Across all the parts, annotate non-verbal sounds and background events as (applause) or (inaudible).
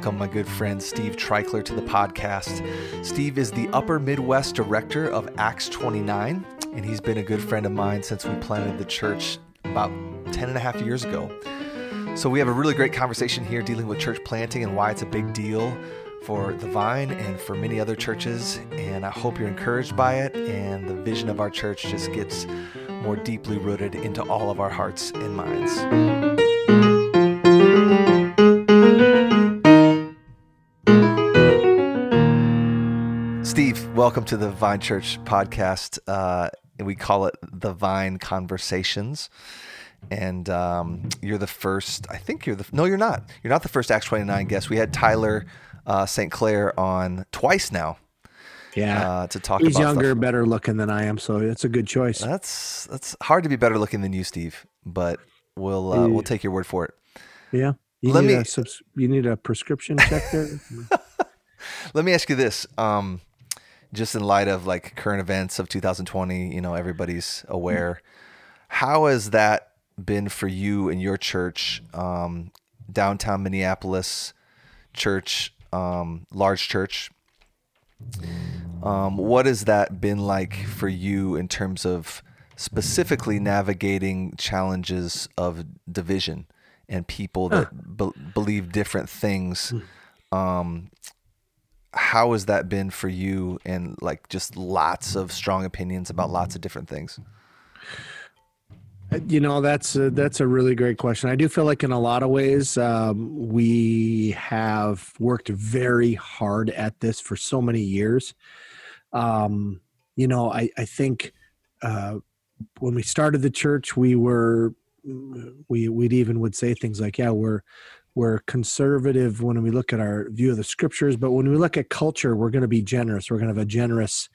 welcome my good friend Steve Treichler to the podcast. Steve is the Upper Midwest Director of Acts 29, and he's been a good friend of mine since we planted the church about 10 and a half years ago. So, we have a really great conversation here dealing with church planting and why it's a big deal for the Vine and for many other churches. And I hope you're encouraged by it, and the vision of our church just gets more deeply rooted into all of our hearts and minds. Welcome to the Vine Church podcast. Uh, we call it the Vine Conversations. And um, you're the first, I think you're the, no, you're not. You're not the first Acts 29 guest. We had Tyler uh, St. Clair on twice now. Yeah, uh, to talk. He's about younger, stuff. better looking than I am, so it's a good choice. That's that's hard to be better looking than you, Steve. But we'll uh, we'll take your word for it. Yeah, you Let need me- a subs- you need a prescription check there. (laughs) Let me ask you this. Um, just in light of like current events of 2020, you know, everybody's aware. How has that been for you and your church, um, downtown Minneapolis church, um, large church? Um, what has that been like for you in terms of specifically navigating challenges of division and people that be- believe different things? Um, how has that been for you and like just lots of strong opinions about lots of different things you know, that's a, that's a really great question. I do feel like in a lot of ways um, we have worked very hard at this for so many years. Um, you know, I I think uh, when we started the church, we were we we'd even would say things like, "Yeah, we're we're conservative when we look at our view of the scriptures, but when we look at culture, we're going to be generous. We're going to have a generous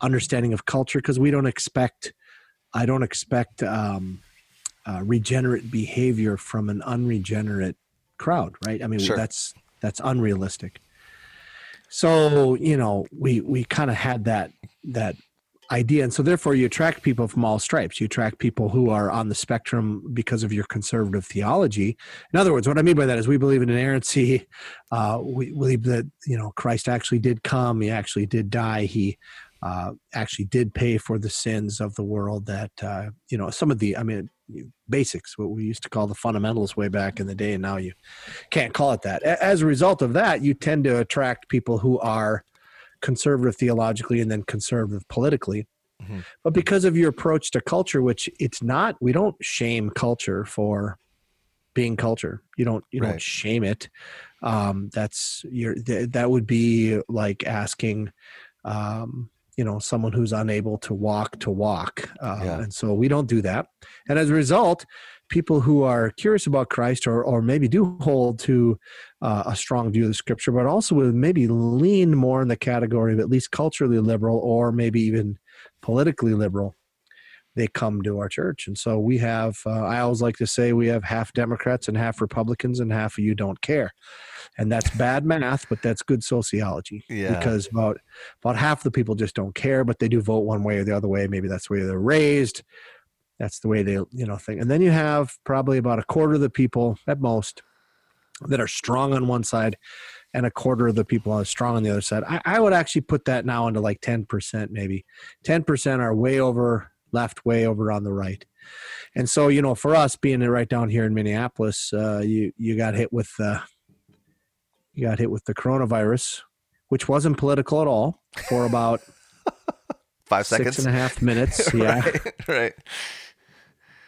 understanding of culture because we don't expect." I don't expect um, uh, regenerate behavior from an unregenerate crowd, right? I mean, Sure. that's that's unrealistic. So you know, we we kind of had that that idea, and so therefore you attract people from all stripes. You attract people who are on the spectrum because of your conservative theology. In other words, what I mean by that is we believe in inerrancy. (laughs) Uh, we believe that you know Christ actually did come. He actually did die. He uh, actually did pay for the sins of the world that uh, you know some of the i mean basics what we used to call the fundamentals way back in the day and now you can't call it that as a result of that you tend to attract people who are conservative theologically and then conservative politically Mhm. but because of your approach to culture which it's not we don't shame culture for being culture you don't you Right. don't shame it um, that's your th- that would be like asking um, you know someone who's unable to walk to walk uh, Yeah. and so we don't do that and as a result people who are curious about christ or, or maybe do hold to uh, a strong view of the scripture but also would maybe lean more in the category of at least culturally liberal or maybe even politically liberal they come to our church. And so we have uh, i always like to say we have half democrats and half republicans and half of you don't care. And that's bad math but that's good sociology Yeah. because about about half the people just don't care but they do vote one way or the other way. Maybe that's the way they're raised that's the way they you know think. And then you have probably about a quarter of the people at most that are strong on one side and a quarter of the people are strong on the other side. I, I would actually put that now into like 10% maybe. 10% are way over left way over on the right. And so you know for us being right down here in minneapolis uh, you you got hit with uh, you got hit with the coronavirus which wasn't political at all for about (laughs) five seconds and a half minutes. (laughs) Yeah. right right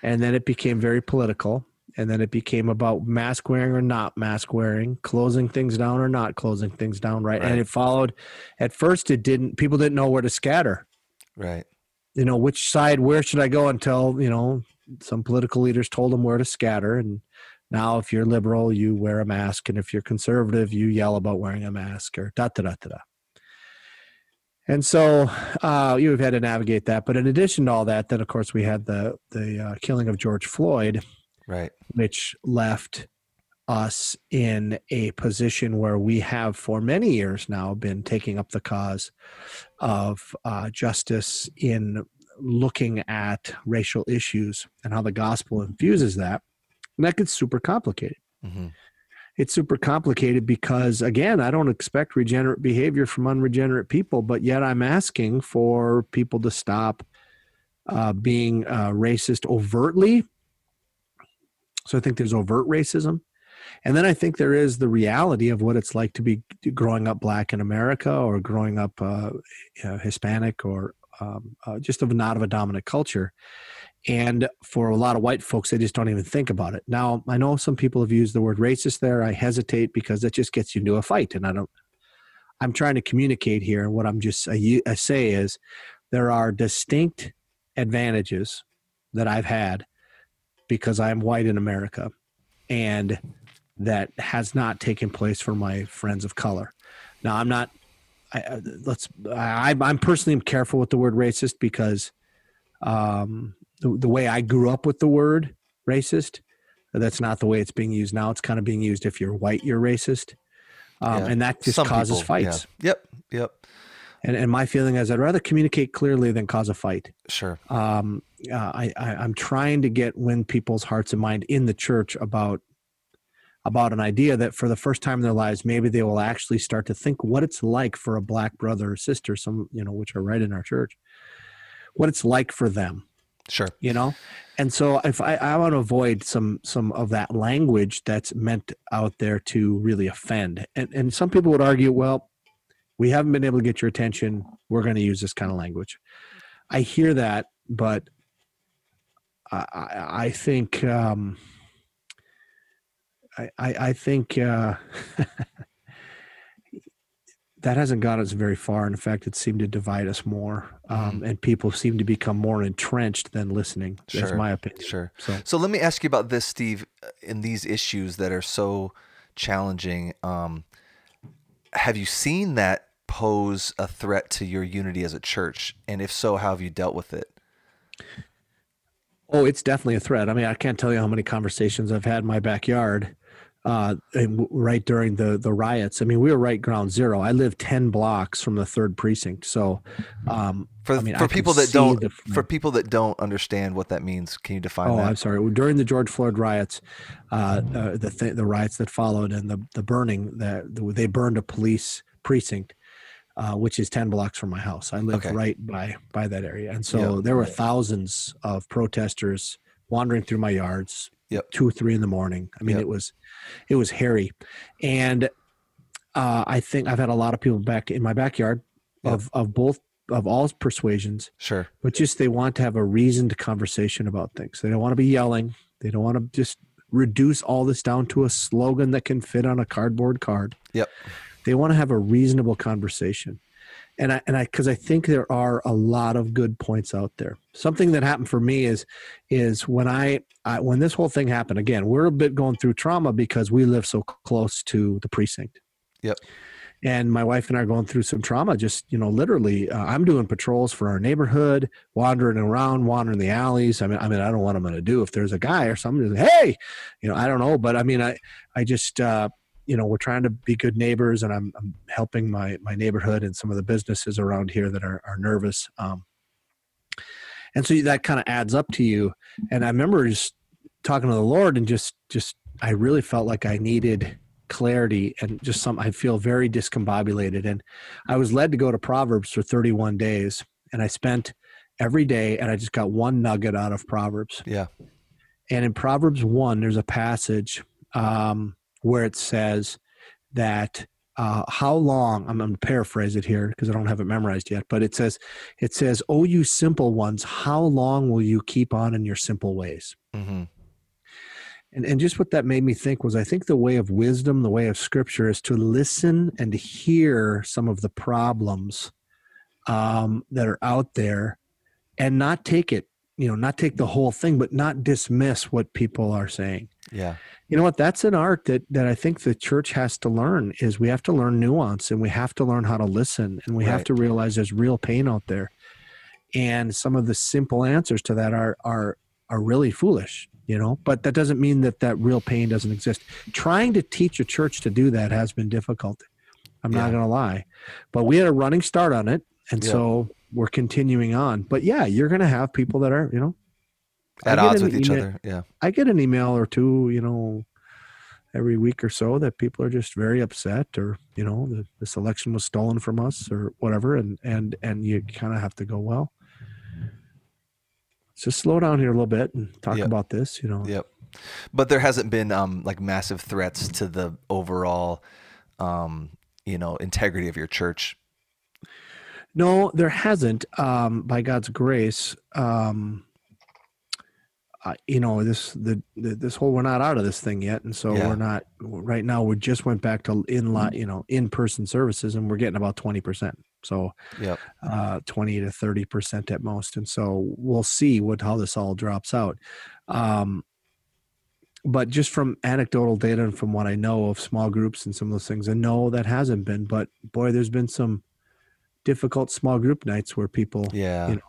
and then it became very political. And then it became about mask wearing or not mask wearing closing things down or not closing things down right, Right. and it followed at first it didn't people didn't know where to scatter. Right. You know which side where should i go until you know some political leaders told them where to scatter. And now if you're liberal you wear a mask. And if you're conservative you yell about wearing a mask or da da da da da and so uh, you've had to navigate that. But in addition to all that then of course we had the the uh, killing of george floyd right. which left us in a position where we have for many years now been taking up the cause of uh, justice in looking at racial issues and how the gospel infuses that. And that gets super complicated. Hmm it's super complicated because again i don't expect regenerate behavior from unregenerate people but yet i'm asking for people to stop uh, being uh, racist overtly. So i think there's overt racism. And then i think there is the reality of what it's like to be growing up black in america or growing up uh, hispanic or um, uh, just of not of a dominant culture and for a lot of white folks, they just don't even think about it. Now, I know some people have used the word racist there. I hesitate because that just gets you into a fight. And I don't, I'm trying to communicate here. And what I'm just, I say is there are distinct advantages that I've had because I'm white in America and that has not taken place for my friends of color. Now, I'm not, I, let's, I, I'm personally careful with the word racist because um, the, the way I grew up with the word racist. That's not the way it's being used now. It's kind of being used if you're white, you're racist. Um, yeah. And that just Some causes people, fights. Yeah. Yep. Yep. And, and my feeling is I'd rather communicate clearly than cause a fight. Sure. Um, uh, I, I, I'm trying to get win people's hearts and mind in the church about about an idea that for the first time in their lives maybe they will actually start to think what it's like for a black brother or sister some you know which are right in our church what it's like for them Sure. You know? And so if I, I want to avoid some some of that language that's meant out there to really offend. And and some people would argue, well, we haven't been able to get your attention. We're going to use this kind of language. I hear that, but I, I, I think um, I, I, think uh, (laughs) that hasn't got us very far. In fact, it seemed to divide us more, um, mm-hmm. and people seem to become more entrenched than listening. Sure. That's my opinion. Sure. So, so let me ask you about this, Steve. Uh, in these issues that are so challenging, um, have you seen that pose a threat to your unity as a church? And if so, how have you dealt with it? Oh, it's definitely a threat. I mean, I can't tell you how many conversations I've had in my backyard uh, right during the the riots. I mean, we were right ground zero. I live ten blocks from the third precinct, so um, for I mean, for I people that don't the, for people that don't understand what that means, can you define oh, that? I'm sorry. During the George Floyd riots, uh, uh, the th- the riots that followed and the the burning that the, they burned a police precinct. Uh, which is 10 blocks from my house. I live okay. right by by that area. And so yep. there were thousands of protesters wandering through my yards, yep. two or three in the morning. I mean, yep. it was, it was hairy. And uh, I think I've had a lot of people back in my backyard yep. of, of both, of all persuasions. Sure. But just they want to have a reasoned conversation about things. They don't want to be yelling. They don't want to just reduce all this down to a slogan that can fit on a cardboard card. Yep. They want to have a reasonable conversation and I and I because I think there are a lot of good points out there. Something that happened for me is is when I, I when this whole thing happened again. We're a bit going through trauma because we live so close to the precinct. Yep. And my wife and I are going through some trauma. Just you know, literally, uh, I'm doing patrols for our neighborhood, wandering around, wandering the alleys. I mean, I mean, I don't know what I'm going to do if there's a guy or something. Hey, you know, I don't know, but I mean, I, I just, uh, you know we're trying to be good neighbors and i'm, I'm helping my my neighborhood and some of the businesses around here that are, are nervous um, and so that kind of adds up to you. And i remember just talking to the lord and just just i really felt like i needed clarity and just some i feel very discombobulated. And i was led to go to proverbs for 31 days and i spent every day and i just got one nugget out of proverbs. Yeah. And in proverbs 1 there's a passage um, where it says that uh, how long i'm going to paraphrase it here because i don't have it memorized yet but it says it says oh you simple ones how long will you keep on in your simple ways mm-hmm. and, and just what that made me think was i think the way of wisdom the way of scripture is to listen and to hear some of the problems um, that are out there and not take it you know not take the whole thing but not dismiss what people are saying yeah. You know what? That's an art that that i think the church has to learn is we have to learn nuance and we have to learn how to listen and we right. have to realize there's real pain out there. And some of the simple answers to that are are are really foolish you know? But that doesn't mean that that real pain doesn't exist. Trying to teach a church to do that has been difficult. I'm yeah. not going to lie. But we had a running start on it and yeah. so we're continuing on. But yeah you're going to have people that are you know at odds with each other. Yeah. I get an email or two, you know, every week or so that people are just very upset or you know the, this election was stolen from us or whatever and and and you kind of have to go well just slow down here a little bit and talk Yep. about this you know Yep. But there hasn't been um like massive threats to the overall um you know integrity of your church. No, there hasn't. Um, by God's grace, um, uh, you know this the, the this whole we're not out of this thing yet, and so Yeah. we're not right now. We just went back to in lot, you know, in person services, and we're getting about twenty percent. So Yep. uh, twenty to thirty percent at most, and so we'll see what how this all drops out. Um, but just from anecdotal data and from what I know of small groups and some of those things, I know that hasn't been. But boy, there's been some difficult small group nights where people Yeah. you know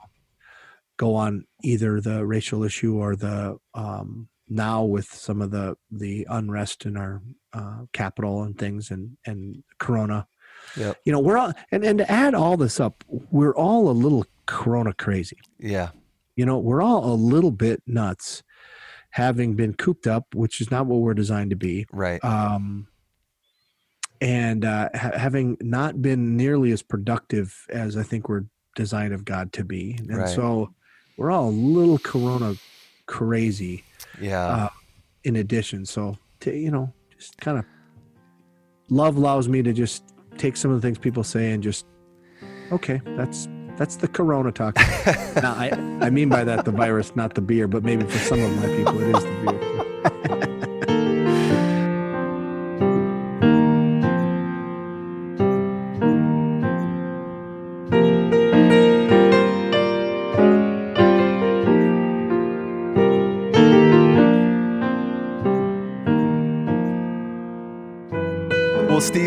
go on either the racial issue or the um, now with some of the the unrest in our uh, capital and things and and Corona. Yep. You know we're all and and to add all this up, we're all a little Corona crazy. Yeah. You know we're all a little bit nuts, having been cooped up, which is not what we're designed to be Right. um, and uh, ha- having not been nearly as productive as I think we're designed of God to be, and Right. so we're all a little Corona crazy. yeah. uh, In addition, so to, you know, just kind of love allows me to just take some of the things people say and just okay, that's that's the Corona talk. (laughs) now, I I mean by that the virus, not the beer, but maybe for some of my people it is the beer.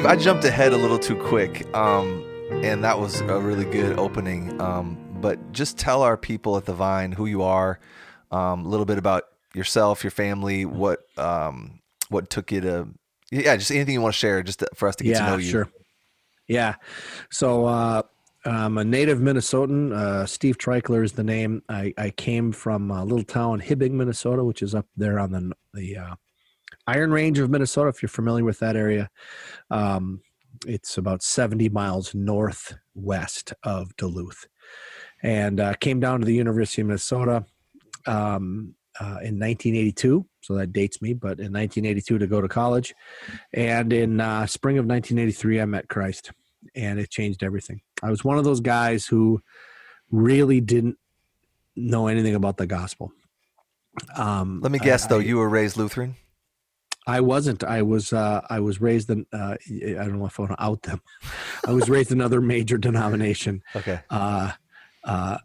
I jumped ahead a little too quick, um, and that was a really good opening. Um, but just tell our people at the Vine who you are, um, a little bit about yourself, your family, what um, what took you to, yeah, just anything you want to share, just to, for us to get to know you. Sure. Yeah. So uh, I'm a native Minnesotan. Uh, Steve Treichler is the name. I, I came from a little town, Hibbing, Minnesota, which is up there on the the uh, Iron Range of Minnesota. If you're familiar with that area, um, it's about 70 miles northwest of Duluth, and uh, came down to the University of Minnesota. Um, uh, in 1982, so that dates me, but in 1982 to go to college. And in uh, spring of 1983, I met Christ, and it changed everything. I was one of those guys who really didn't know anything about the gospel. Um, Let me I- guess, though, I, you were raised Lutheran. I wasn't. I was. Uh, I was raised in. Uh, I don't know if I want to out them. I was raised in another major denomination. (laughs) Okay. Uh, uh,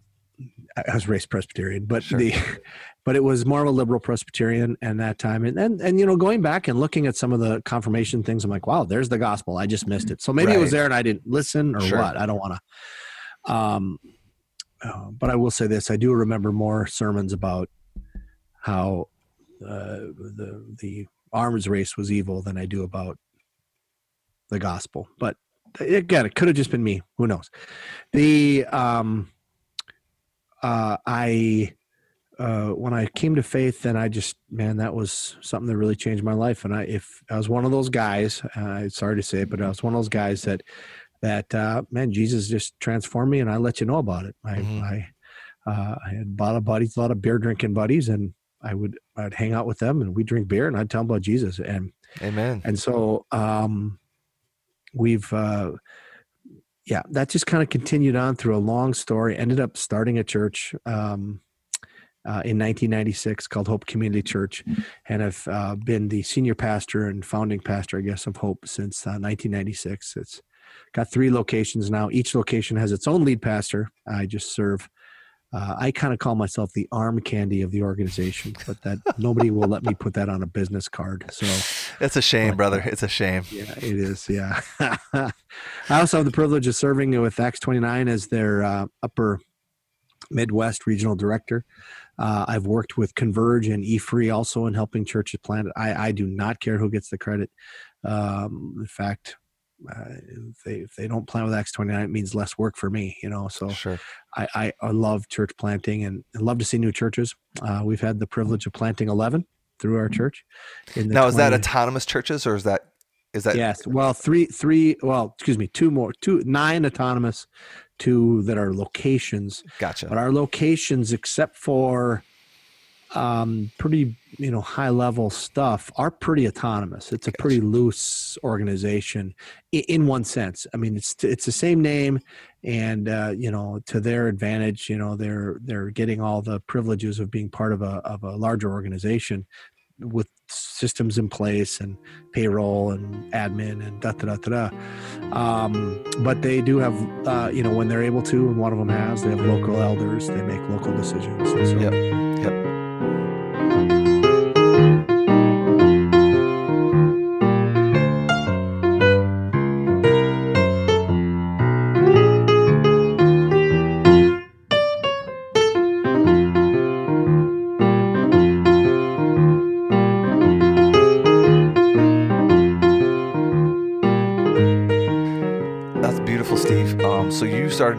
I was raised Presbyterian, but Sure. the, (laughs) but it was more of a liberal Presbyterian and that time, and and and you know, going back and looking at some of the confirmation things, I'm like, wow, there's the gospel. I just missed it. So maybe it was there and I didn't listen or Sure. what. I don't want to. Um, uh, but I will say this: I do remember more sermons about how uh, the the arms race was evil than I do about the gospel. But again, it could have just been me. Who knows? The um, uh, I uh, when I came to faith, then I just man, that was something that really changed my life. And I, if I was one of those guys, uh, sorry to say it, but I was one of those guys that that uh, man, Jesus just transformed me, and I let you know about it. I Mhm. I, uh, I had a lot of buddies, a lot of beer drinking buddies, and I would I'd hang out with them, and we'd drink beer, and I'd tell them about Jesus, and Amen. and so um, we've uh, yeah that just kind of continued on through a long story. Ended up starting a church um, uh, in 1996 called hope community church. And i've uh, been the senior pastor and founding pastor i guess of hope since uh, 1996 it's got three locations now. Each location has its own lead pastor. I just serve uh, I kind of call myself the arm candy of the organization, but that nobody will let me put that on a business card. So It's a shame, But- brother. It's a shame. yeah, it is. Yeah. (laughs) I also have the privilege of serving with Acts 29 as their uh, upper Midwest regional director. Uh, I've worked with Converge and E3 also in helping churches plant it. I, I do not care who gets the credit. Um, in fact, uh, if they if they don't plant with Acts 29, it means less work for me, you know. So Sure. I, I, I love church planting and I love to see new churches. Uh, we've had the privilege of planting 11 through our church. In now, 20, is that autonomous churches or is that is that yes? Well, three, three. Well, excuse me, two more, two, nine autonomous, two that are locations. Gotcha. But our locations, except for um, pretty you know high level stuff are pretty autonomous. It's a pretty loose organization in, in one sense. I mean, it's it's the same name, and uh, you know to their advantage, you know they're they're getting all the privileges of being part of a of a larger organization with systems in place and payroll and admin and da da da da. da. Um, but they do have, uh, you know, when they're able to, and one of them has, they have local elders. They make local decisions. So, yep. Yep.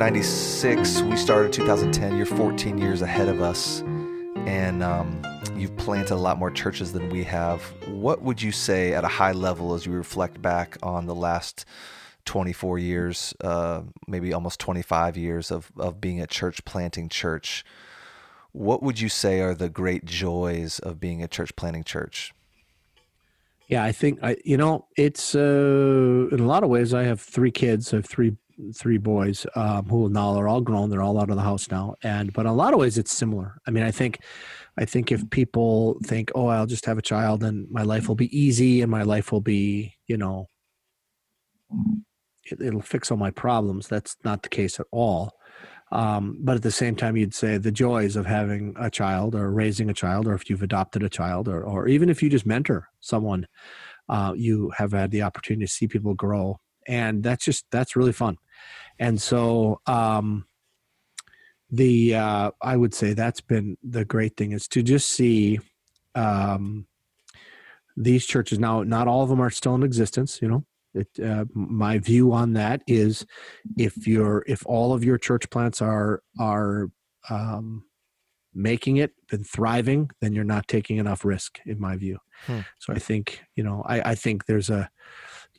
96 we started 2010 you're 14 years ahead of us and um, you've planted a lot more churches than we have what would you say at a high level as you reflect back on the last 24 years uh, maybe almost 25 years of, of being a church planting church what would you say are the great joys of being a church planting church yeah, I think I, you know, it's uh, in a lot of ways. I have three kids. I have three three boys um, who now are all grown. They're all out of the house now, and but in a lot of ways it's similar. I mean, I think, I think if people think, oh, I'll just have a child and my life will be easy and my life will be, you know, it, it'll fix all my problems. That's not the case at all. Um, but at the same time, you'd say the joys of having a child or raising a child, or if you've adopted a child, or, or even if you just mentor someone, uh, you have had the opportunity to see people grow and that's just that's really fun. And so um the uh i would say that's been the great thing is to just see um these churches. Now not all of them are still in existence you know it, uh, my view on that is if you're if all of your church plants are are um, making it and thriving then you're not taking enough risk in my view. Hmm. so i think you know I, I think there's a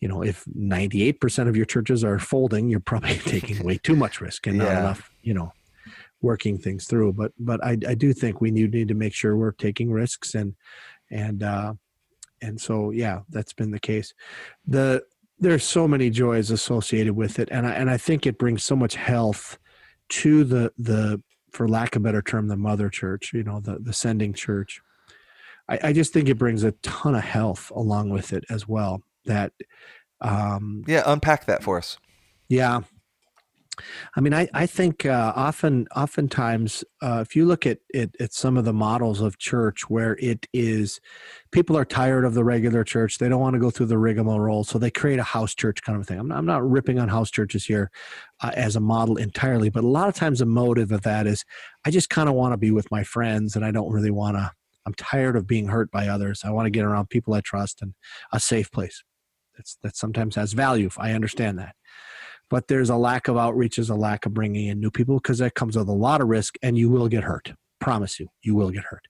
you know, if 98% of your churches are folding, you're probably (laughs) taking way too much risk and not enough, you know, working things through. But, but I, I do think we need, need to make sure we're taking risks and, and, uh, and so, yeah, that's been the case. The, there's so many joys associated with it. And I, and I think it brings so much health to the, the, for lack of a better term, the mother church, you know, the, the sending church. I, I just think it brings a ton of health along with it as well that um, yeah unpack that for us yeah I mean, I, I think uh, often, oftentimes, uh, if you look at, at, at some of the models of church where it is, people are tired of the regular church. They don't want to go through the rigmarole, so they create a house church kind of thing. I'm not, I'm not ripping on house churches here uh, as a model entirely, but a lot of times the motive of that is, I just kind of want to be with my friends, and I don't really want to. I'm tired of being hurt by others. I want to get around people I trust and a safe place. That's that sometimes has value. I understand that, but there's a lack of outreach, there's a lack of bringing in new people because that comes with a lot of risk, and you will get hurt. Promise you, you will get hurt.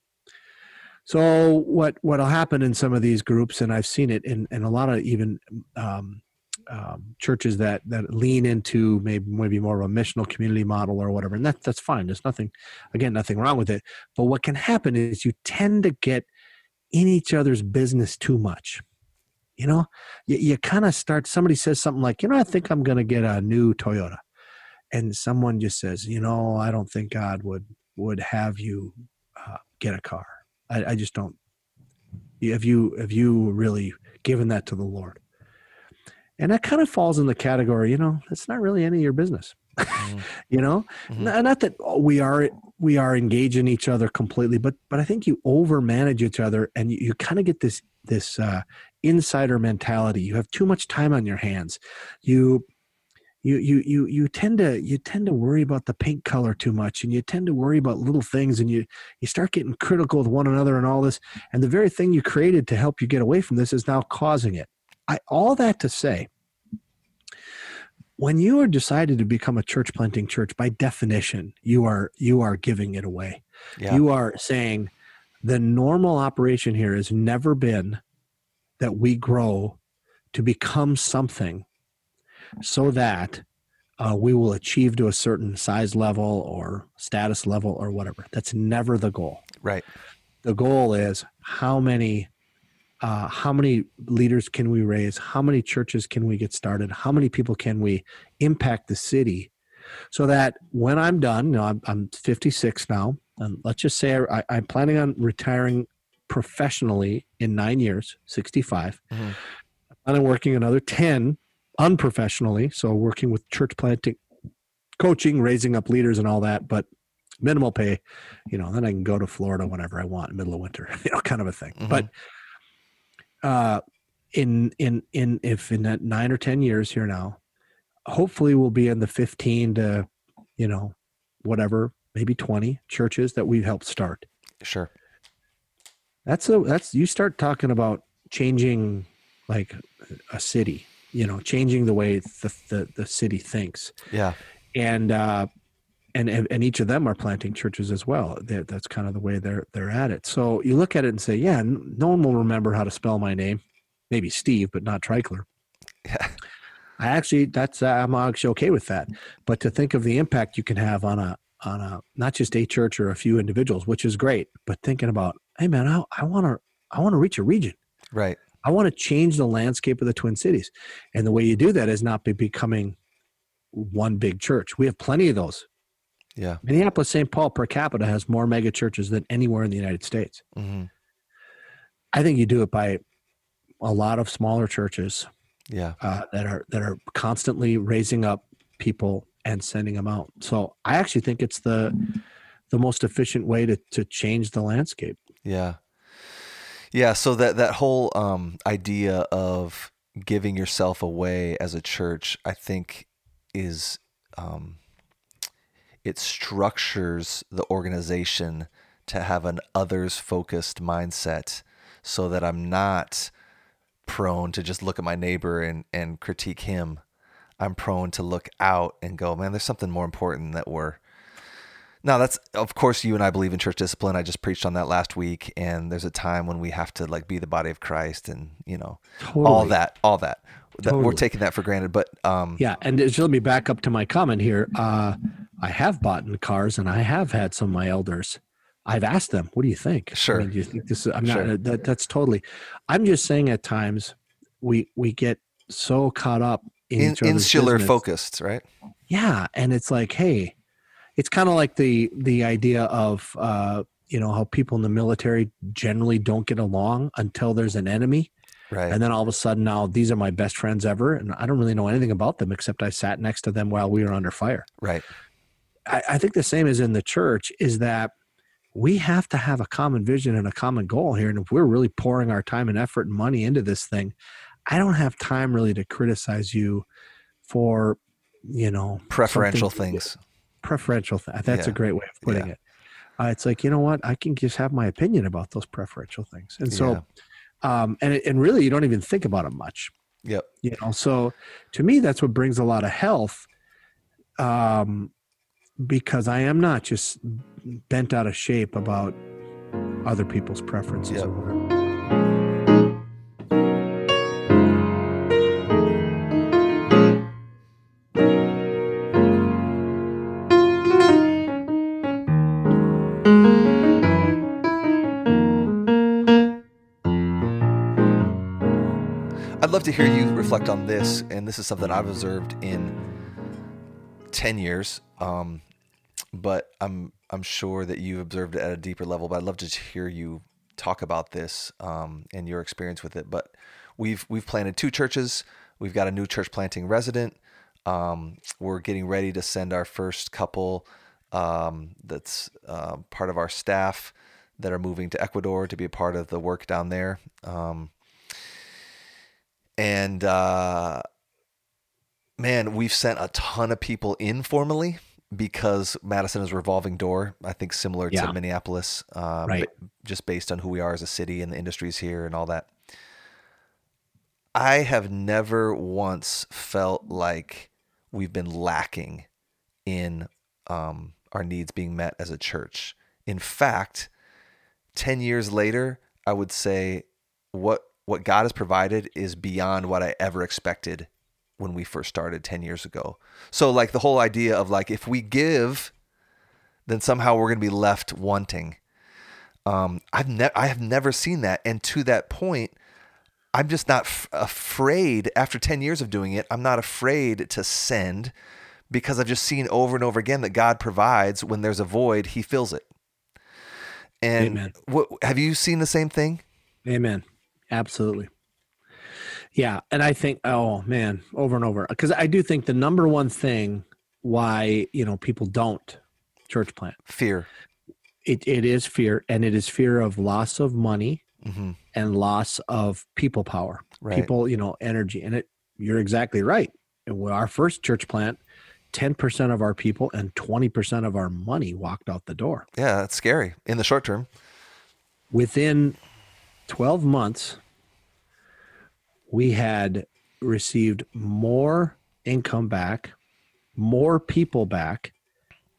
So what what'll happen in some of these groups, and I've seen it in, in a lot of even um, um, churches that that lean into maybe maybe more of a missional community model or whatever, and that that's fine. There's nothing, again, nothing wrong with it. But what can happen is you tend to get in each other's business too much you know you, you kind of start somebody says something like you know i think i'm going to get a new toyota and someone just says you know i don't think god would would have you uh, get a car I, I just don't have you have you really given that to the lord and that kind of falls in the category you know it's not really any of your business mm-hmm. (laughs) you know mm-hmm. not that we are we are engaging each other completely but but i think you over manage each other and you, you kind of get this this uh, insider mentality. You have too much time on your hands. You you you you you tend to you tend to worry about the paint color too much and you tend to worry about little things and you you start getting critical with one another and all this and the very thing you created to help you get away from this is now causing it i all that to say when you are decided to become a church planting church by definition you are you are giving it away yeah. you are saying the normal operation here has never been that we grow to become something so that uh, we will achieve to a certain size level or status level or whatever. That's never the goal. Right. The goal is how many uh, how many leaders can we raise? How many churches can we get started? How many people can we impact the city so that when I'm done, you know, I'm, I'm 56 now, and let's just say I, I'm planning on retiring professionally in nine years, 65. Mm-hmm. And I'm working another 10 unprofessionally, so working with church planting, coaching, raising up leaders, and all that, but minimal pay. You know, then I can go to Florida whenever I want, in middle of winter, (laughs) you know, kind of a thing. Mm-hmm. But uh, in in in if in that nine or ten years here now, hopefully we'll be in the fifteen to, you know, whatever, maybe twenty churches that we've helped start. Sure. That's a that's you start talking about changing like a city, you know, changing the way the the, the city thinks. Yeah. And uh and, and each of them are planting churches as well. That that's kind of the way they're they're at it. So you look at it and say, yeah, no one will remember how to spell my name. Maybe Steve, but not Treichler. Yeah. I actually that's uh, I'm actually okay with that. But to think of the impact you can have on a on a not just a church or a few individuals, which is great, but thinking about, hey man, I, I want to I want to reach a region. Right. I want to change the landscape of the Twin Cities, and the way you do that is not by becoming one big church. We have plenty of those. Yeah. Minneapolis St. Paul per capita has more mega churches than anywhere in the United States. hmm I think you do it by a lot of smaller churches Yeah. uh, that are that are constantly raising up people and sending them out. So I actually think it's the the most efficient way to to change the landscape. Yeah. Yeah, so that that whole um, idea of giving yourself away as a church, I think, is um, it structures the organization to have an others focused mindset, so that I'm not prone to just look at my neighbor and and critique him. I'm prone to look out and go, man, there's something more important that we're now that's of course you and I believe in church discipline. I just preached on that last week, and there's a time when we have to like be the body of Christ, and you know all that, all that. That we're taking that for granted, but um, Yeah, and just let me back up to my comment here. Uh, I have bought in cars, and I have had some of my elders. I've asked them, "What do you think?" I Sure. mean, do you think this? Is, I'm Sure. not. That, that's totally. I'm just saying. At times, we we get so caught up in, in, insular business. focused, right? Yeah, and it's like, hey, it's kind of like the the idea of uh, you know how people in the military generally don't get along until there's an enemy, Right. and then all of a sudden now these are my best friends ever, and I don't really know anything about them except I sat next to them while we were under fire. right. I, I think the same is in the church is that we have to have a common vision and a common goal here, and if we're really pouring our time and effort and money into this thing, I don't have time really to criticize you for you know Preferential things. Preferential th- that's a great way of putting Yeah. it. Uh, it's like you know what? I can just have my opinion about those preferential things. And so um and, and really you don't even think about them much. Yep. you know so to me that's what brings a lot of health um because i am not just bent out of shape about other people's preferences Yep. Love to hear you reflect on this, and this is something I've observed in ten years. Um, but I'm I'm sure that you've observed it at a deeper level. But I'd love to hear you talk about this um, and your experience with it. But we've we've planted two churches. We've got a new church planting resident. Um, we're getting ready to send our first couple um, that's uh, part of our staff that are moving to Ecuador to be a part of the work down there. Um, and uh, man, we've sent a ton of people informally because Madison is a revolving door. I think similar Yeah. to Minneapolis, uh, Right. just based on who we are as a city and the industries here and all that. I have never once felt like we've been lacking in um, our needs being met as a church. In fact, 10 years later, I would say what what God has provided is beyond what I ever expected when we first started 10 years ago. So like the whole idea of like if we give then somehow we're going to be left wanting. Um, I've ne- I have never seen that and to that point I'm just not f- afraid after 10 years of doing it. I'm not afraid to send because I've just seen over and over again that God provides when there's a void, he fills it. And what, have you seen the same thing? Amen. Absolutely. Yeah, and I think oh man, over and over because I do think the number one thing why, you know, people don't church plant. Fear. It it is fear and it is fear of loss of money mm-hmm. and loss of people power, right. people, you know, energy. And it, you're exactly right. Our first church plant, 10% of our people and 20% of our money walked out the door. Yeah, that's scary in the short term. Within 12 months, we had received more income back, more people back,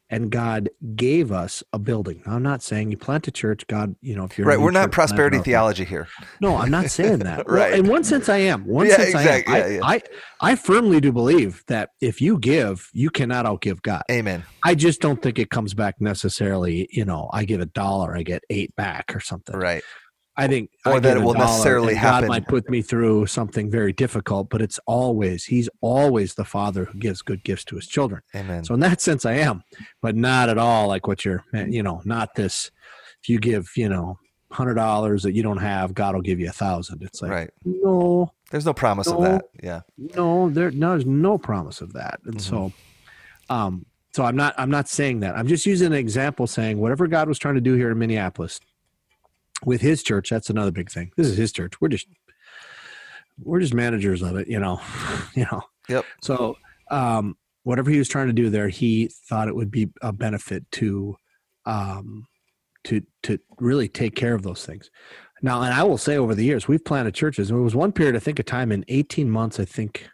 and God gave us a building. Now, I'm not saying you plant a church, God, you know, if you're right, we're not prosperity theology here. No, I'm not saying that. (laughs) right. Well, in one sense, I am. One yeah, sense, exactly. I am. Yeah, I, yeah. I, I firmly do believe that if you give, you cannot outgive God. Amen. I just don't think it comes back necessarily. You know, I give a dollar, I get eight back or something. Right. I think or that it will necessarily happen. God might put me through something very difficult, but it's always He's always the Father who gives good gifts to His children. Amen. So in that sense, I am, but not at all like what you're. You know, not this. If you give, you know, hundred dollars that you don't have, God will give you a thousand. It's like right. No, there's no promise no, of that. Yeah. No, there no, there's no promise of that, and mm-hmm. so, um, so I'm not I'm not saying that. I'm just using an example, saying whatever God was trying to do here in Minneapolis with his church, that's another big thing. This is his church. We're just we're just managers of it, you know. (laughs) you know. Yep. So um, whatever he was trying to do there, he thought it would be a benefit to um, to to really take care of those things. Now, and I will say over the years, we've planted churches. There was one period, I think, a time in 18 months, I think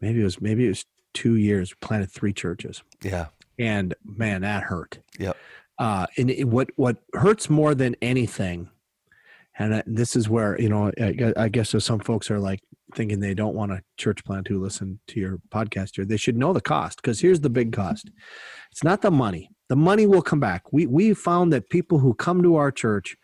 maybe it was maybe it was two years, we planted three churches. Yeah. And man, that hurt. Yep. Uh, and it, what what hurts more than anything, and this is where you know I, I guess so some folks are like thinking they don't want a church plant to listen to your podcast here. They should know the cost because here's the big cost. It's not the money. The money will come back. We we found that people who come to our church,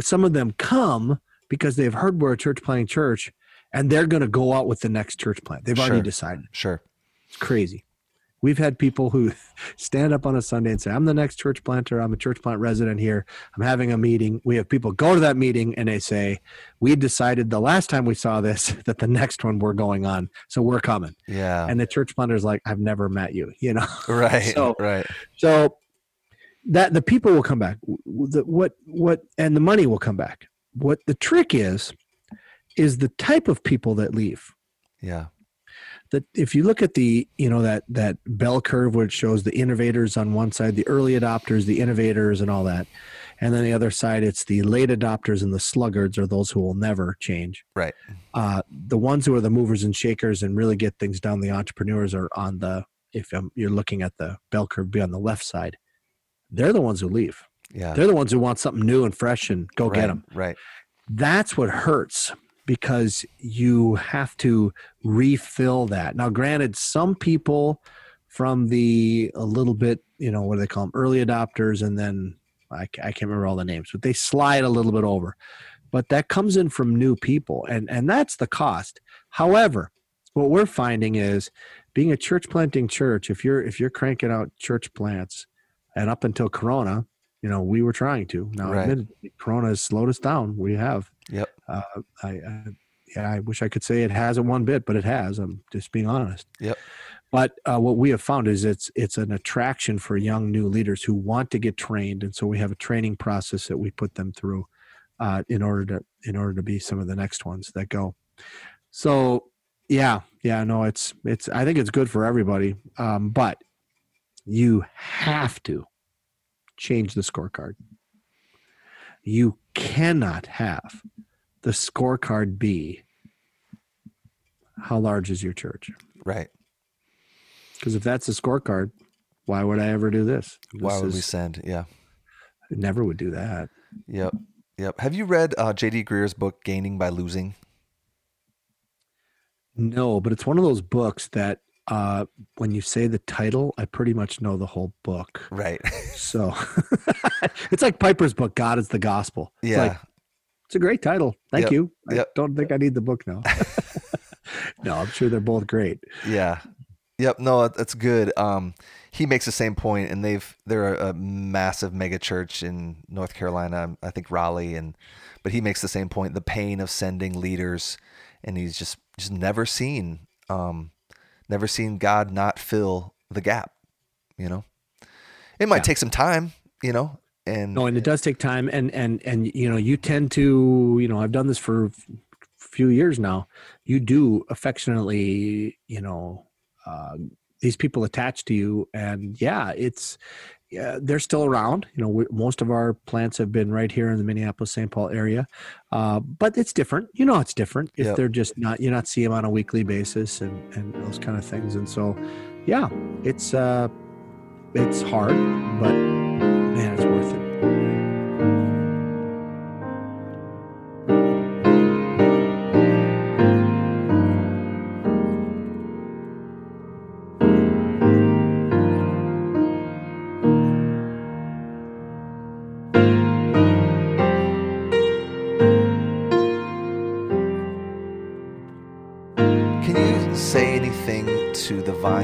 some of them come because they've heard we're a church planting church, and they're going to go out with the next church plant. They've already decided. Sure. It's crazy. We've had people who (laughs) stand up on a Sunday and say, I'm the next church planter. I'm a church plant resident here. I'm having a meeting. We have people go to that meeting and they say, We decided the last time we saw this (laughs) that the next one we're going on. So we're coming. Yeah. And the church planter's like, I've never met you, you know? (laughs) Right. so, right. So that the people will come back. The, what, what, and the money will come back. What the trick is, is the type of people that leave. Yeah that if you look at the you know that that bell curve which shows the innovators on one side the early adopters the innovators and all that and then the other side it's the late adopters and the sluggards or those who will never change. Right. Uh, the ones who are the movers and shakers and really get things done the entrepreneurs are on the if um, you're looking at the bell curve be on the left side they're the ones who leave. Yeah. They're the ones who want something new and fresh and go right, get them. right. That's what hurts because you have to refill that. Now, granted, some people from the a little bit, you know, what do they call them, early adopters, and then I, I can't remember all the names, but they slide a little bit over. But that comes in from new people, and and that's the cost. However, what we're finding is being a church planting church. If you're if you're cranking out church plants, and up until Corona, you know, we were trying to. Now, right. admittedly, Corona has slowed us down. We have. Yep. Uh, I, I, yeah, I wish I could say it hasn't one bit, but it has. I'm just being honest. Yep. But uh, what we have found is it's it's an attraction for young new leaders who want to get trained, and so we have a training process that we put them through uh, in order to in order to be some of the next ones that go. So yeah, yeah, no, it's it's. I think it's good for everybody, um, but you have to change the scorecard. You cannot have the scorecard be how large is your church? Right. Because if that's the scorecard, why would I ever do this? this why would is, we send? Yeah. I never would do that. Yep. Yep. Have you read uh, J.D. Greear's book, Gaining by Losing? No, but it's one of those books that uh, when you say the title, I pretty much know the whole book. Right. (laughs) So (laughs) it's like Piper's book, God is the Gospel. It's yeah. like, it's a great title. Thank Yep, you. I yep. don't think I need the book now. (laughs) no, I'm sure they're both great. Yeah. Yep. No, that- that's good. Um, he makes the same point, and they've they're a, a massive mega church in North Carolina. I think Raleigh, and but he makes the same point: the pain of sending leaders, and he's just just never seen, um, never seen God not fill the gap. You know, it might Yeah. take some time. You know, and No, and it does take time, and and and you know, you tend to, you know, I've done this for a few years now. You do affectionately, you know, uh, these people attached to you, and yeah, it's yeah, they're still around. You know, we, most of our plants have been right here in the Minneapolis St. Paul area, uh, but it's different. You know, it's different if Yep. they're just not you're not seeing them on a weekly basis and and those kind of things. And so, yeah, it's uh, it's hard, but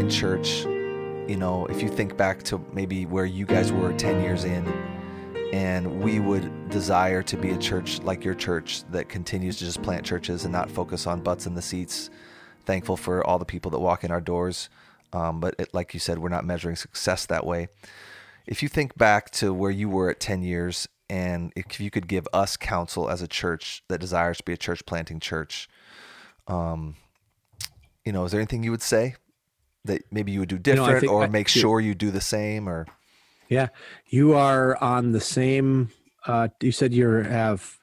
Church? You know, if you think back to maybe where you guys were 10 years in, and we would desire to be a church like your church that continues to just plant churches and not focus on butts in the seats. Thankful for all the people that walk in our doors. Um, but it, like you said, we're not measuring success that way. If you think back to where you were at 10 years, and if you could give us counsel as a church that desires to be a church planting church, um, you know, is there anything you would say that maybe you would do different or I- make sure you do the same or Yeah, you are on the same. Uh, you said you have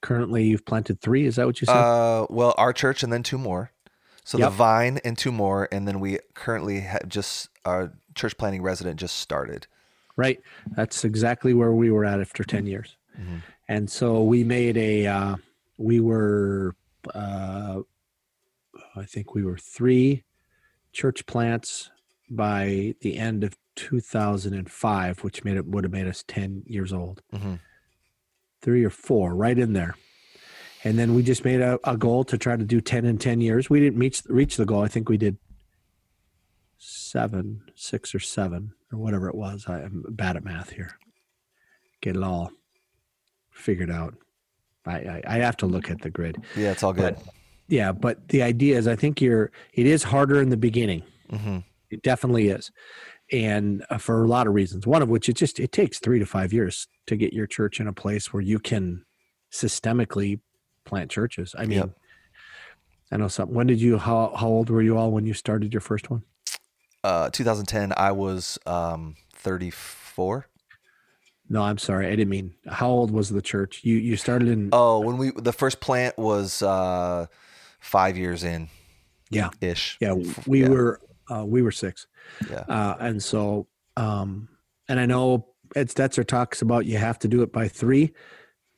currently you've planted three. Is that what you said? uh well our church and then two more. So Yep. the vine and two more and then we currently have just our church planting resident just started. right. That's exactly where we were at after ten years, Mhm. and so we made a. Uh, we were, uh, I think we were three church plants by the end of 2005, which made it would have made us ten years old. Mhm. three or four, right in there. And then we just made a, a goal to try to do 10 in 10 years. We didn't reach, reach the goal. I think we did seven, six or seven or whatever it was. I am bad at math here. Get it all figured out. I, I, I have to look at the grid. Yeah, it's all good. Yeah, but the idea is I think you're, it is harder in the beginning. hmm It definitely is. And uh, for a lot of reasons, one of which it just it takes 3 to 5 years to get your church in a place where you can systemically plant churches. I mean, Yep. I know something. When did you how how old were you all when you started your first one? Uh 2010 I was um 34. No, I'm sorry. I didn't mean. How old was the church? You you started in Oh, when we the first plant was uh 5 years in Yeah. ish. Yeah, we yeah. were uh, we were 6. Yeah. Uh, and so, um, and I know Ed Stetzer talks about you have to do it by three.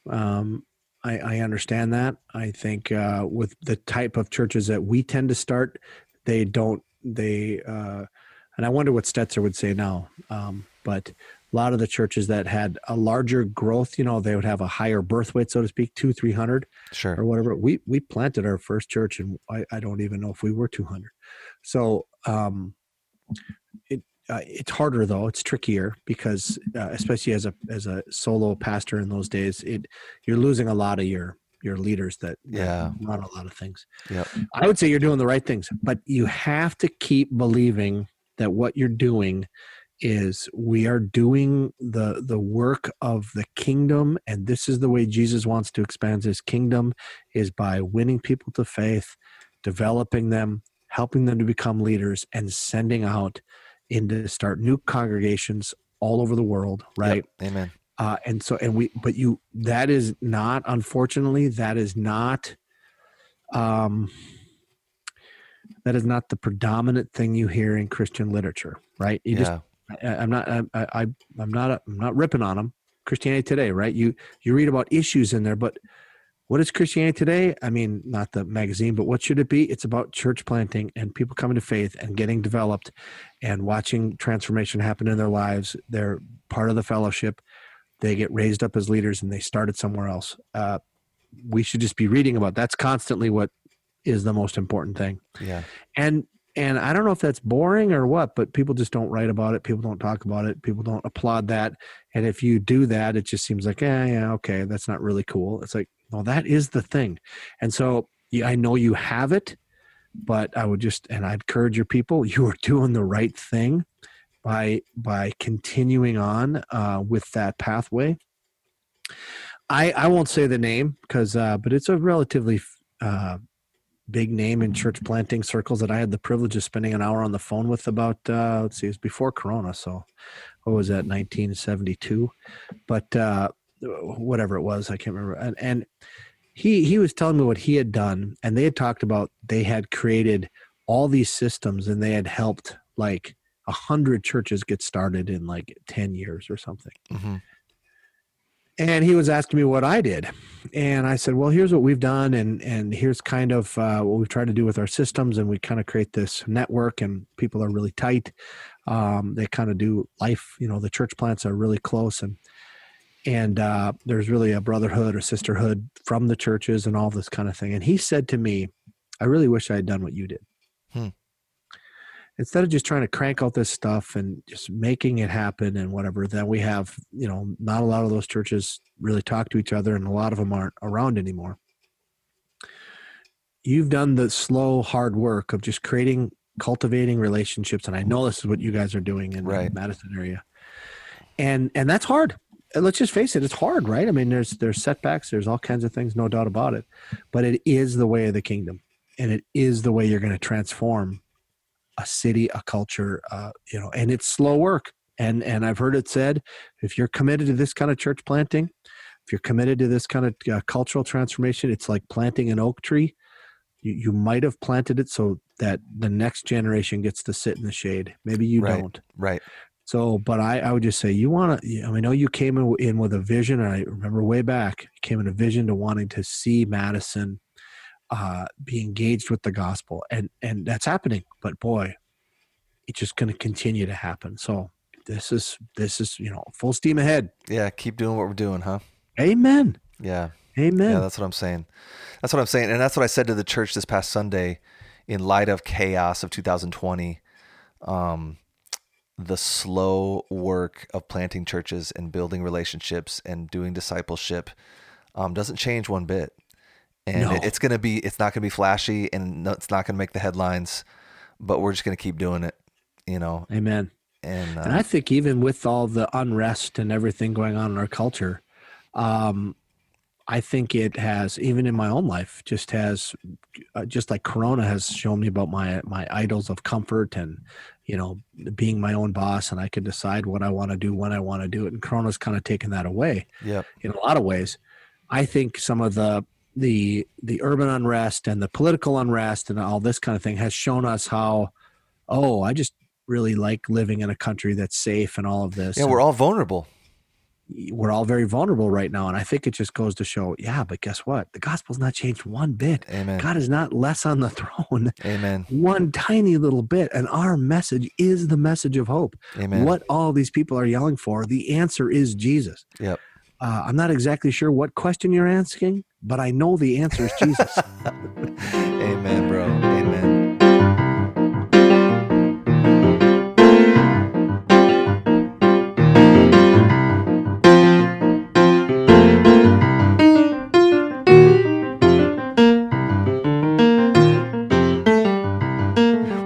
Um, I, I understand that. I think uh, with the type of churches that we tend to start, they don't, they, uh, and I wonder what Stetzer would say now. Um, but a lot of the churches that had a larger growth, you know, they would have a higher birth weight, so to speak, two, 300 Sure. or whatever. We we planted our first church, and I, I don't even know if we were 200. So um, it uh, it's harder though. It's trickier because uh, especially as a as a solo pastor in those days, it you're losing a lot of your your leaders that, Yeah. run a lot of things. Yep. I would say you're doing the right things, but you have to keep believing that what you're doing is we are doing the the work of the kingdom and this is the way Jesus wants to expand his kingdom is by winning people to faith, developing them, helping them to become leaders and sending out into start new congregations all over the world, right? Yep. Amen. uh, and so and we but you that is not unfortunately that is not um that is not the predominant thing you hear in christian literature right you yeah. just I, i'm not I, I i'm not i'm not ripping on them Christianity Today, right? You you read about issues in there, but what is Christianity Today? I mean, not the magazine, but what should it be? It's about church planting and people coming to faith and getting developed and watching transformation happen in their lives. They're part of the fellowship. They get raised up as leaders and they started somewhere else. Uh, we should just be reading about that's constantly what is the most important thing. Yeah. And and I don't know if that's boring or what, but people just don't write about it. People don't talk about it. People don't applaud that. And if you do that, it just seems like, yeah, yeah, okay, that's not really cool. It's like, well, that is the thing. And so yeah, I know you have it, but I would just and I'd encourage your people, (laughs) you are doing the right thing by by continuing on uh, with that pathway. I I won't say the name because, uh, but it's a relatively uh, big name in church planting circles that I had the privilege of spending an hour on the phone with about uh, let's see, it was before Corona, so what was that, 1972? But uh, whatever it was, I can't remember. And, and he he was telling me what he had done, and they had talked about they had created all these systems, and they had helped like a hundred churches get started in like 10 years or something. hmm and he was asking me what I did, and I said, "Well, here's what we've done, and and here's kind of uh, what we've tried to do with our systems, and we kind of create this network, and people are really tight. Um, they kind of do life, you know, the church plants are really close, and and uh, there's really a brotherhood or sisterhood from the churches, and all this kind of thing. And he said to me, "I really wish I had done what you did." Instead of just trying to crank out this stuff and just making it happen and whatever, then we have, you know, not a lot of those churches really talk to each other and a lot of them aren't around anymore. You've done the slow, hard work of just creating, cultivating relationships. And I know this is what you guys are doing in Right. the Madison area. And, and that's hard. And let's just face it, it's hard, right? I mean, there's, there's setbacks, there's all kinds of things, no doubt about it, but it is the way of the kingdom and it is the way you're going to transform a city, a culture, uh, you know, and it's slow work. And and I've heard it said, if you're committed to this kind of church planting, if you're committed to this kind of uh, cultural transformation, it's like planting an oak tree. You, you might have planted it so that the next generation gets to sit in the shade. Maybe you Right. don't. Right. So, but I, I would just say you want to. I mean, I know you came in, in with a vision. And I remember way back, you came in a vision to wanting to see Madison uh, be engaged with the gospel, and and that's happening. But boy, it's just going to continue to happen. So this is this is you know full steam ahead. Yeah. Keep doing what we're doing, huh? Amen. Yeah. Amen. Yeah, that's what I'm saying. That's what I'm saying. And that's what I said to the church this past Sunday in light of chaos of 2020. Um, the slow work of planting churches and building relationships and doing discipleship um, doesn't change one bit. And No. it- it's going to be, it's not going to be flashy and no- it's not going to make the headlines, but we're just going to keep doing it, you know? Amen. And, uh, And I think even with all the unrest and everything going on in our culture, um, I think it has, even in my own life, just has, uh, just like Corona has shown me about my my idols of comfort and, you know, being my own boss and I can decide what I want to do when I want to do it. And Corona's kind of taken that away yeah in a lot of ways. I think some of the the the urban unrest and the political unrest and all this kind of thing has shown us how, oh, I just really like living in a country that's safe and all of this. Yeah. We're all vulnerable. we're all very vulnerable right now, and I think it just goes to show, yeah. But guess what? The gospel's not changed one bit. Amen. God is not less on the (laughs) throne, Amen. one tiny little bit, and our message is the message of hope. Amen. What all these people are yelling for, the answer is Jesus. Yep. Uh, I'm not exactly sure what question you're asking, but I know the answer is Jesus. (laughs) Amen, bro. Amen.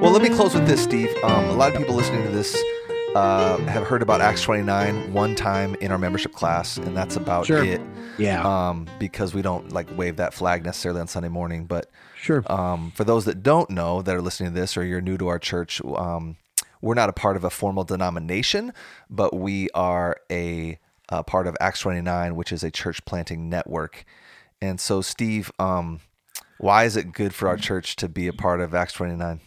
Well, let me close with this, Steve. Um, a lot of people listening to this uh, have heard about Acts 29 one time in our membership class, and that's about Sure. it. yeah, Um, because we don't like wave that flag necessarily on Sunday morning, but sure. um, for those that don't know that are listening to this or you're new to our church, um, we're not a part of a formal denomination, but we are a, a part of Acts 29, which is a church planting network. And so, Steve, um, why is it good for our church to be a part of Acts 29?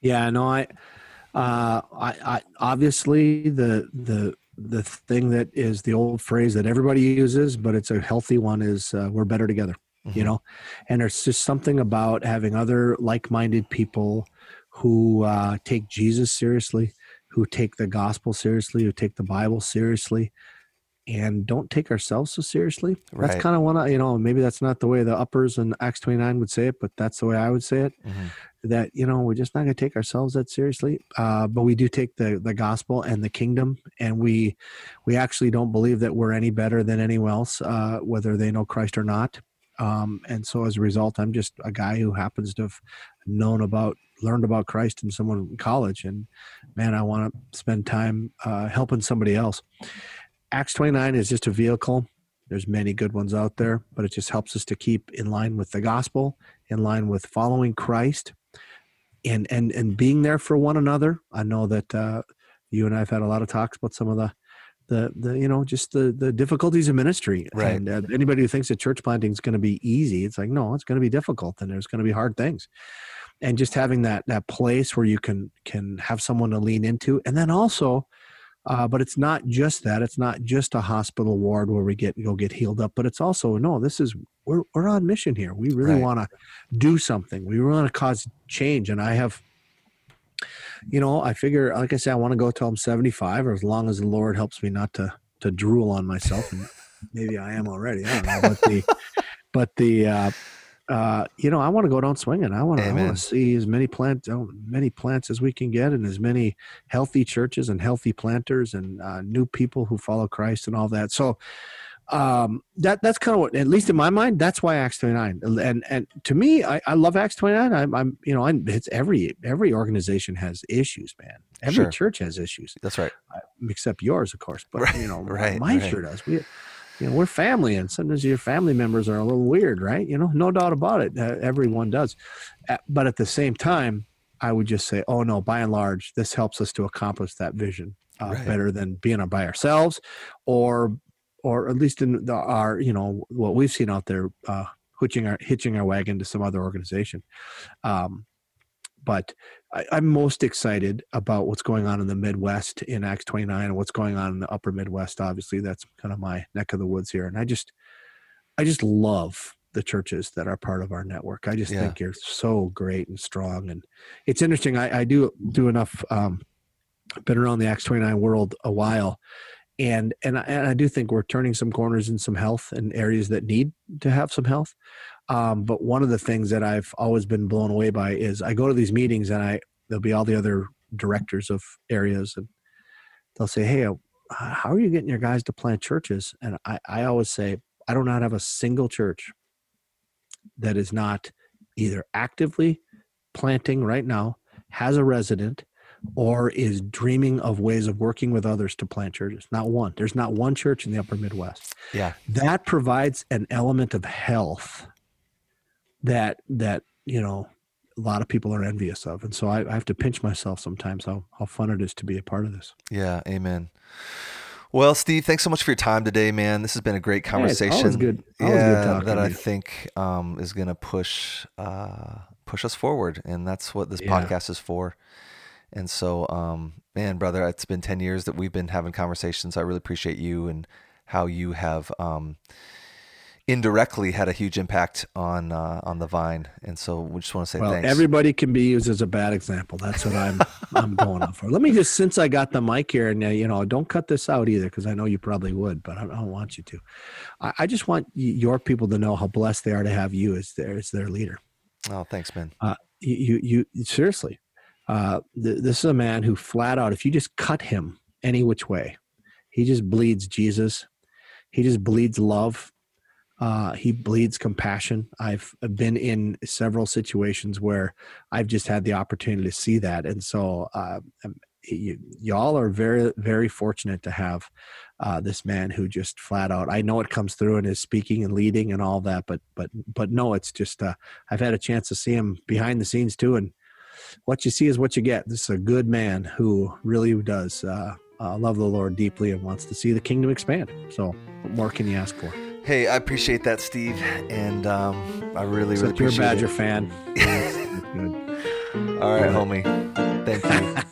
Yeah, no, I, uh, I, I obviously the the the thing that is the old phrase that everybody uses, but it's a healthy one is uh, we're better together, mm-hmm. you know? And there's just something about having other like minded people who uh, take Jesus seriously, who take the gospel seriously, who take the Bible seriously, and don't take ourselves so seriously. Right. That's kind of one, of, you know, maybe that's not the way the uppers and Acts 29 would say it, but that's the way I would say it. Mm-hmm. That, you know, we're just not going to take ourselves that seriously. Uh, but we do take the, the gospel and the kingdom, and we, we actually don't believe that we're any better than anyone else, uh, whether they know Christ or not. Um, and so as a result, I'm just a guy who happens to have known about, learned about Christ in someone in college. And man, I want to spend time uh, helping somebody else. Acts 29 is just a vehicle. There's many good ones out there, but it just helps us to keep in line with the gospel, in line with following Christ, and and and being there for one another. I know that uh, you and I have had a lot of talks about some of the the the you know just the the difficulties of ministry. Right. And uh, anybody who thinks that church planting is going to be easy, it's like no, it's going to be difficult, and there's going to be hard things. And just having that that place where you can can have someone to lean into, and then also uh, but it's not just that. It's not just a hospital ward where we get go get healed up. But it's also no. This is we're we're on mission here. We really right. want to do something. We want to cause change. And I have, you know, I figure, like I said, I want to go till I'm 75, or as long as the Lord helps me not to to drool on myself. And maybe I am already. I don't know. But the (laughs) but the uh, uh, you know, I want to go down swinging. I want to, I want to see as many plants, oh, many plants as we can get, and as many healthy churches and healthy planters and uh, new people who follow Christ and all that. So um, that that's kind of what, at least in my mind, that's why Acts twenty nine. And and to me, I, I love Acts twenty nine. I'm, I'm you know, I'm, it's every every organization has issues, man. Every sure. church has issues. That's right, except yours, of course. But right. you know, (laughs) right, mine right. sure does. We you know we're family and sometimes your family members are a little weird right? You know no doubt about it uh, everyone does. Uh, but at the same time i would just say oh no by and large this helps us to accomplish that vision uh, right. better than being by ourselves or or at least in the, our you know what we've seen out there uh hitching our hitching our wagon to some other organization. Um but I, am most excited about what's going on in the Midwest in Acts 29 and what's going on in the Upper Midwest. Obviously, that's kind of my neck of the woods here, and I just, I just love the churches that are part of our network. I just yeah. think you're so great and strong, and it's interesting. I, I do do enough. Um, been around the Acts 29 world a while, and and I, and I do think we're turning some corners in some health and areas that need to have some health. Um, but one of the things that I've always been blown away by is I go to these meetings and I there'll be all the other directors of areas and they'll say, "Hey, uh, how are you getting your guys to plant churches?" And I, I always say, I do not have a single church that is not either actively planting right now, has a resident, or is dreaming of ways of working with others to plant churches. Not one. There's not one church in the upper Midwest. Yeah. That provides an element of health that that you know a lot of people are envious of and so I, I, have to pinch myself sometimes how, how fun it is to be a part of this. Yeah amen. Well steve thanks so much for your time today man. This has been a great conversation. hey, good yeah good that i think um, is going to push uh, push us forward and that's what this yeah. podcast is for. And so um, man brother it's been 10 years that we've been having conversations. I really appreciate you and how you have um, indirectly had a huge impact on uh, on the vine, and so we just want to say well, thanks. Everybody can be used as a bad example. That's what I'm (laughs) I'm going on for. Let me just since I got the mic here, and uh, you know, don't cut this out either because I know you probably would, but I don't want you to. I, I, just want your people to know how blessed they are to have you as their as their leader. Oh, thanks, man. Uh, you, you you seriously. Uh, th- this is a man who flat out, if you just cut him any which way, he just bleeds Jesus. He just bleeds love uh, he bleeds compassion. I've been in several situations where I've just had the opportunity to see that, and so uh, um, y- y'all are very, very fortunate to have uh, this man who just flat out. I know it comes through in his speaking and leading and all that, but but but no, it's just uh, I've had a chance to see him behind the scenes too, and what you see is what you get. This is a good man who really does uh, uh, love the Lord deeply and wants to see the kingdom expand. So, what more can you ask for? Hey, I appreciate that, Steve, and um, I really, Except really appreciate you're a Badger it. fan. (laughs) All right, homie. Thank you. (laughs)